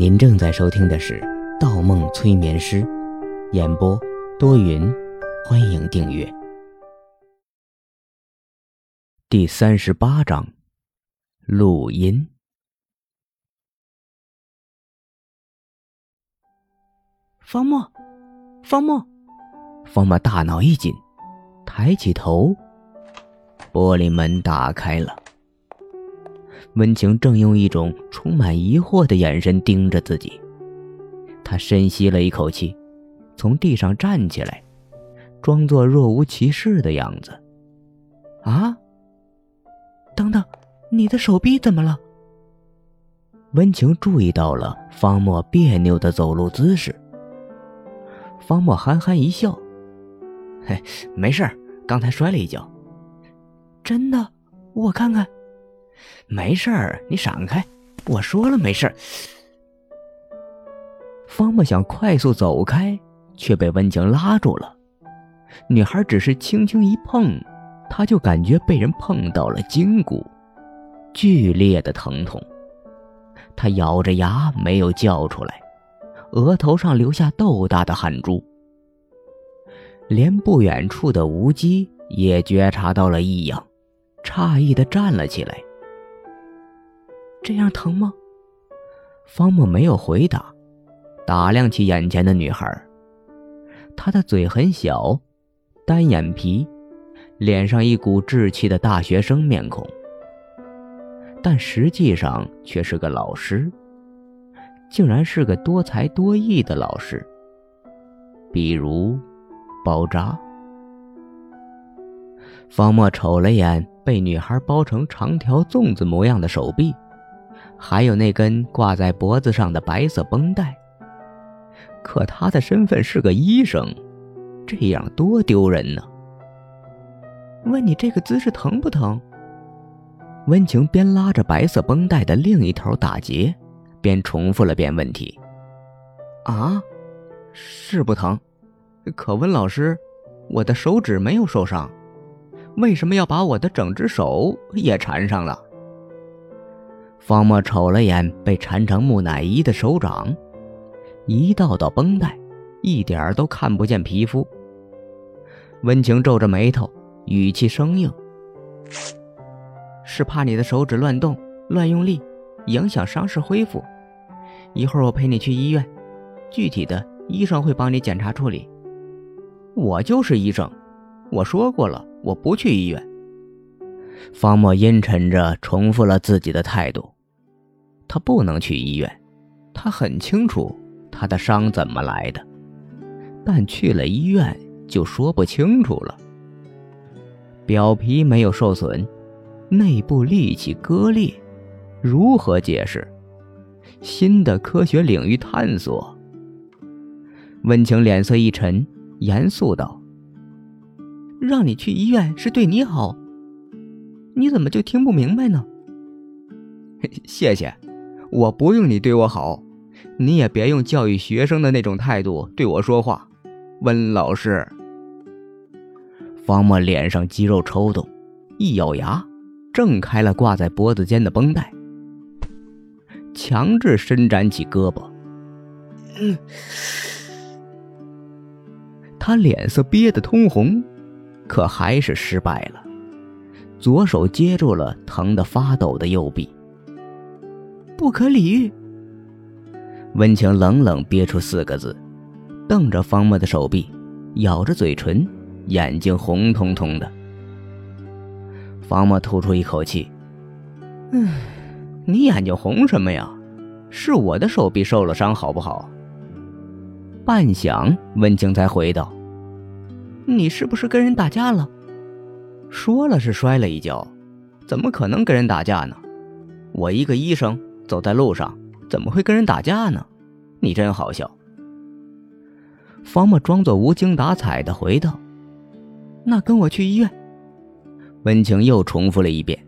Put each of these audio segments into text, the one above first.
您正在收听的是《盗梦催眠师》，演播多云，欢迎订阅。第三十八章，录音。方墨，方墨，方墨大脑一紧，抬起头，玻璃门打开了。温情正用一种充满疑惑的眼神盯着自己。他深吸了一口气，从地上站起来，装作若无其事的样子。啊！等等，你的手臂怎么了？温情注意到了方墨别扭的走路姿势。方墨憨憨一笑：“嘿，没事刚才摔了一跤。”真的？我看看。没事儿，你闪开！我说了没事儿。方木想快速走开，却被温情拉住了。女孩只是轻轻一碰，他就感觉被人碰到了筋骨，剧烈的疼痛。他咬着牙没有叫出来，额头上留下豆大的汗珠。连不远处的无机也觉察到了异样，诧异的站了起来。这样疼吗？方木没有回答，打量起眼前的女孩。她的嘴很小，单眼皮，脸上一股稚气的大学生面孔，但实际上却是个老师，竟然是个多才多艺的老师。比如，包扎。方墨瞅了眼被女孩包成长条粽子模样的手臂。还有那根挂在脖子上的白色绷带。可他的身份是个医生，这样多丢人呢。问你这个姿势疼不疼？温情边拉着白色绷带的另一头打结，边重复了遍问题。啊，是不疼。可温老师，我的手指没有受伤，为什么要把我的整只手也缠上了？方墨瞅了眼被缠成木乃伊的手掌，一道道绷带，一点儿都看不见皮肤。温情皱着眉头，语气生硬：“是怕你的手指乱动、乱用力，影响伤势恢复。一会儿我陪你去医院，具体的医生会帮你检查处理。我就是医生，我说过了，我不去医院。”方墨阴沉着重复了自己的态度：“他不能去医院，他很清楚他的伤怎么来的，但去了医院就说不清楚了。表皮没有受损，内部利器割裂，如何解释？新的科学领域探索。”温情脸色一沉，严肃道：“让你去医院是对你好。”你怎么就听不明白呢？谢谢，我不用你对我好，你也别用教育学生的那种态度对我说话，温老师。方墨脸上肌肉抽动，一咬牙，挣开了挂在脖子间的绷带，强制伸展起胳膊。嗯，他脸色憋得通红，可还是失败了。左手接住了疼得发抖的右臂，不可理喻。温情冷冷憋出四个字，瞪着方墨的手臂，咬着嘴唇，眼睛红彤彤的。方墨吐出一口气：“嗯，你眼睛红什么呀？是我的手臂受了伤，好不好？”半晌，温情才回道：“你是不是跟人打架了？”说了是摔了一跤，怎么可能跟人打架呢？我一个医生走在路上，怎么会跟人打架呢？你真好笑。方墨装作无精打采的回道：“那跟我去医院。”温情又重复了一遍：“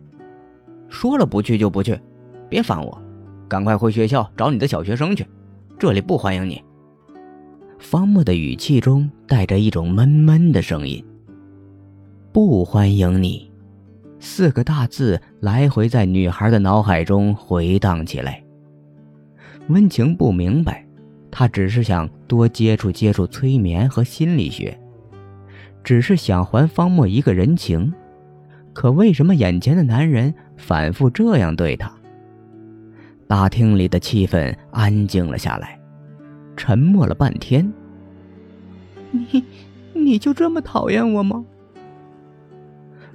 说了不去就不去，别烦我，赶快回学校找你的小学生去，这里不欢迎你。”方墨的语气中带着一种闷闷的声音。不欢迎你，四个大字来回在女孩的脑海中回荡起来。温情不明白，她只是想多接触接触催眠和心理学，只是想还方墨一个人情。可为什么眼前的男人反复这样对她？大厅里的气氛安静了下来，沉默了半天。你，你就这么讨厌我吗？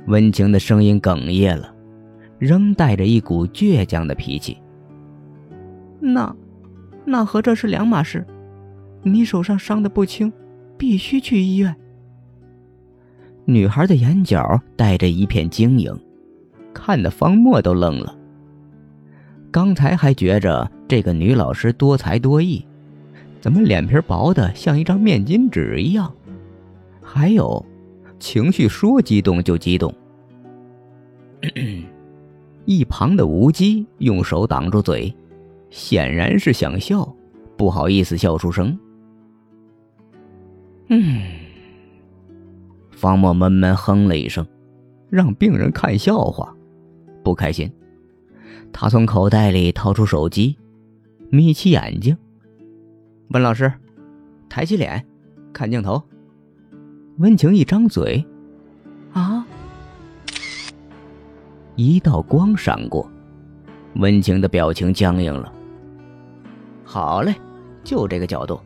温情的声音哽咽了，仍带着一股倔强的脾气。那，那和这是两码事。你手上伤的不轻，必须去医院。女孩的眼角带着一片晶莹，看得方墨都愣了。刚才还觉着这个女老师多才多艺，怎么脸皮薄的像一张面巾纸一样？还有，情绪说激动就激动。一旁的吴基用手挡住嘴，显然是想笑，不好意思笑出声。嗯。方墨闷闷哼了一声，让病人看笑话，不开心。他从口袋里掏出手机，眯起眼睛。问老师，抬起脸，看镜头。温情一张嘴，啊！一道光闪过，温情的表情僵硬了。好嘞，就这个角度，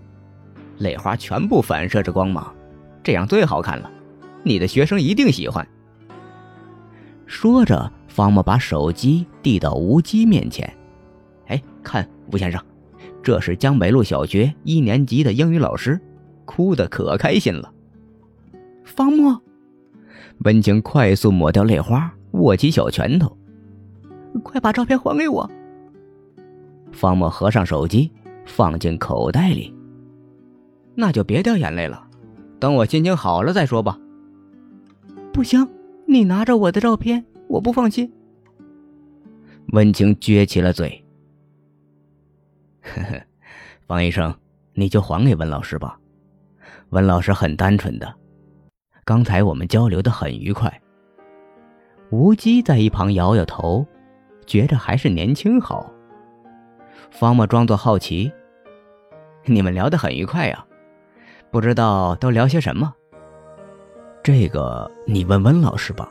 泪花全部反射着光芒，这样最好看了。你的学生一定喜欢。说着，方木把手机递到吴基面前。哎，看吴先生，这是江北路小学一年级的英语老师，哭得可开心了。方墨，温情快速抹掉泪花，握起小拳头，快把照片还给我。方墨合上手机，放进口袋里。那就别掉眼泪了，等我心情好了再说吧。不行，你拿着我的照片，我不放心。温情撅起了嘴。呵呵，方医生，你就还给温老师吧。温老师很单纯的，刚才我们交流的很愉快。吴基在一旁摇摇头，觉着还是年轻好。方墨装作好奇：“你们聊得很愉快呀，不知道都聊些什么？”这个你问温老师吧，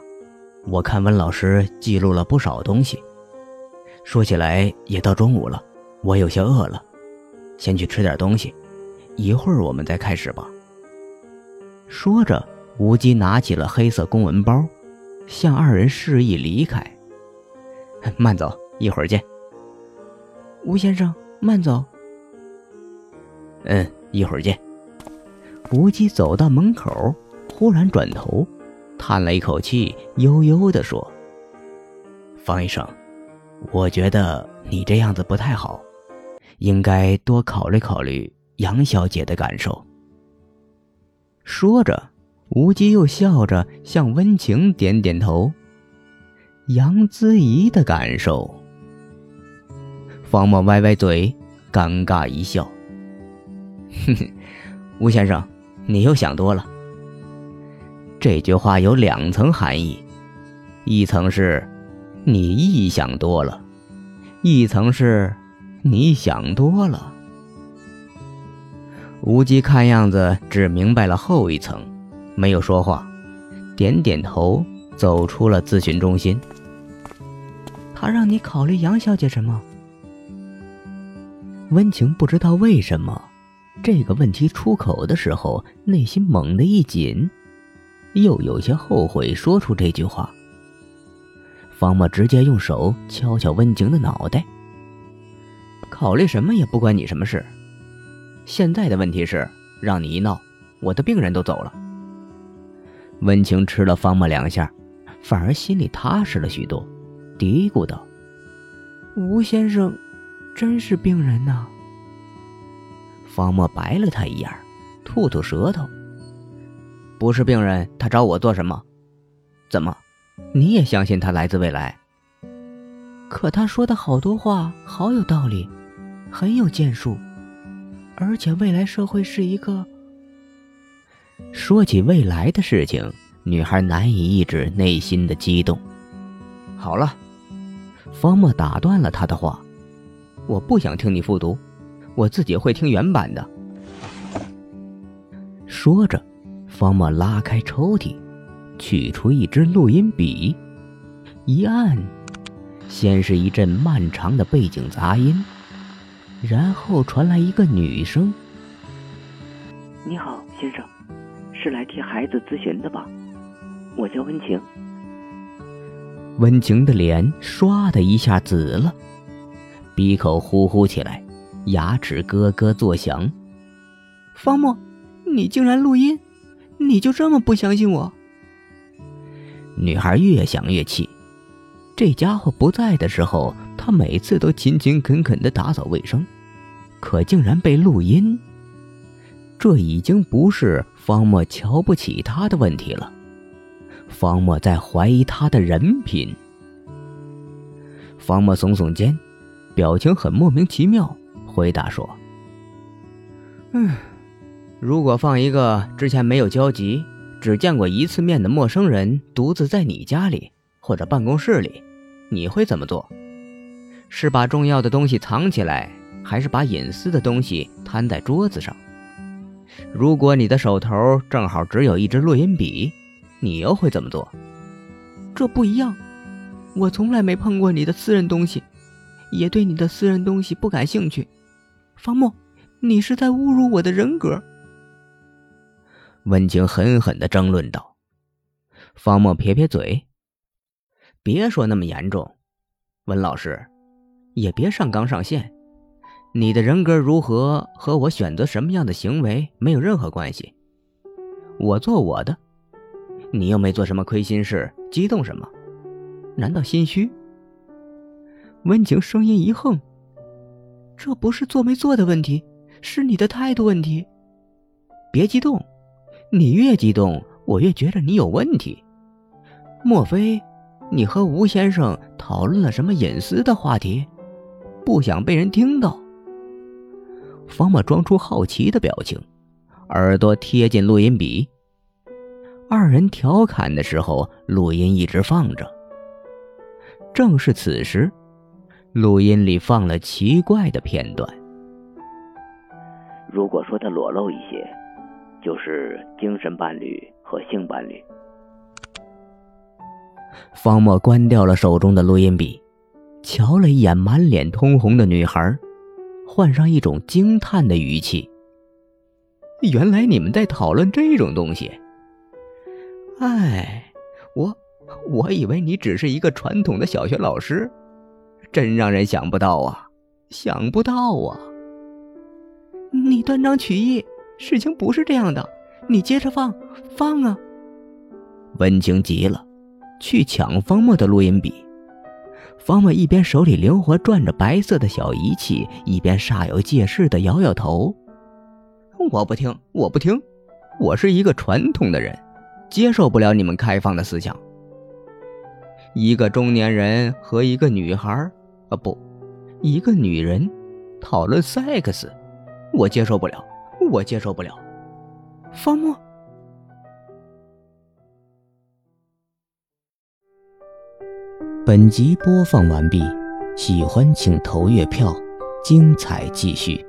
我看温老师记录了不少东西。说起来也到中午了，我有些饿了，先去吃点东西，一会儿我们再开始吧。说着，吴基拿起了黑色公文包，向二人示意离开。慢走，一会儿见。吴先生，慢走。嗯，一会儿见。吴基走到门口。忽然转头，叹了一口气，悠悠地说：“方医生，我觉得你这样子不太好，应该多考虑考虑杨小姐的感受。”说着，吴基又笑着向温情点点头。杨姿怡的感受，方墨歪歪嘴，尴尬一笑：“哼哼，吴先生，你又想多了。”这句话有两层含义，一层是，你臆想多了；一层是，你想多了。吴基看样子只明白了后一层，没有说话，点点头，走出了咨询中心。他让你考虑杨小姐什么？温情不知道为什么，这个问题出口的时候，内心猛地一紧。又有些后悔说出这句话。方墨直接用手敲敲温情的脑袋。考虑什么也不关你什么事。现在的问题是，让你一闹，我的病人都走了。温情吃了方墨两下，反而心里踏实了许多，嘀咕道：“吴先生，真是病人呐。”方墨白了他一眼，吐吐舌头。不是病人，他找我做什么？怎么，你也相信他来自未来？可他说的好多话好有道理，很有建树，而且未来社会是一个……说起未来的事情，女孩难以抑制内心的激动。好了，方墨打断了他的话：“我不想听你复读，我自己会听原版的。说着，方墨拉开抽屉，取出一支录音笔，一按，先是一阵漫长的背景杂音，然后传来一个女声：“你好，先生，是来替孩子咨询的吧？我叫温情。”温情的脸唰的一下紫了，鼻口呼呼起来，牙齿咯咯作响。方墨，你竟然录音？你就这么不相信我？女孩越想越气，这家伙不在的时候，她每次都勤勤恳恳的打扫卫生，可竟然被录音。这已经不是方墨瞧不起他的问题了。方墨在怀疑他的人品。方墨耸耸肩，表情很莫名其妙，回答说：“嗯，如果放一个之前没有交集、只见过一次面的陌生人独自在你家里或者办公室里，你会怎么做？是把重要的东西藏起来，还是把隐私的东西摊在桌子上？如果你的手头正好只有一支录音笔？”你又会怎么做？这不一样，我从来没碰过你的私人东西，也对你的私人东西不感兴趣。方墨，你是在侮辱我的人格。温情狠狠的争论道。方墨撇撇嘴，别说那么严重，温老师，也别上纲上线。你的人格如何和我选择什么样的行为没有任何关系。我做我的。你又没做什么亏心事，激动什么？难道心虚？温情声音一横：“这不是做没做的问题，是你的态度问题。别激动，你越激动，我越觉得你有问题。莫非你和吴先生讨论了什么隐私的话题，不想被人听到？”方墨装出好奇的表情，耳朵贴近录音笔。二人调侃的时候，录音一直放着。正是此时，录音里放了奇怪的片段。如果说他裸露一些，就是精神伴侣和性伴侣。方墨关掉了手中的录音笔，瞧了一眼满脸通红的女孩，换上一种惊叹的语气：“原来你们在讨论这种东西。”哎，我我以为你只是一个传统的小学老师，真让人想不到啊，想不到啊！你断章取义，事情不是这样的，你接着放，放啊！温情急了，去抢方墨的录音笔。方墨一边手里灵活转着白色的小仪器，一边煞有介事的摇摇头：“我不听，我不听，我是一个传统的人。”接受不了你们开放的思想。一个中年人和一个女孩，啊不，一个女人，讨论 sex，我接受不了，我接受不了。方墨，本集播放完毕，喜欢请投月票，精彩继续。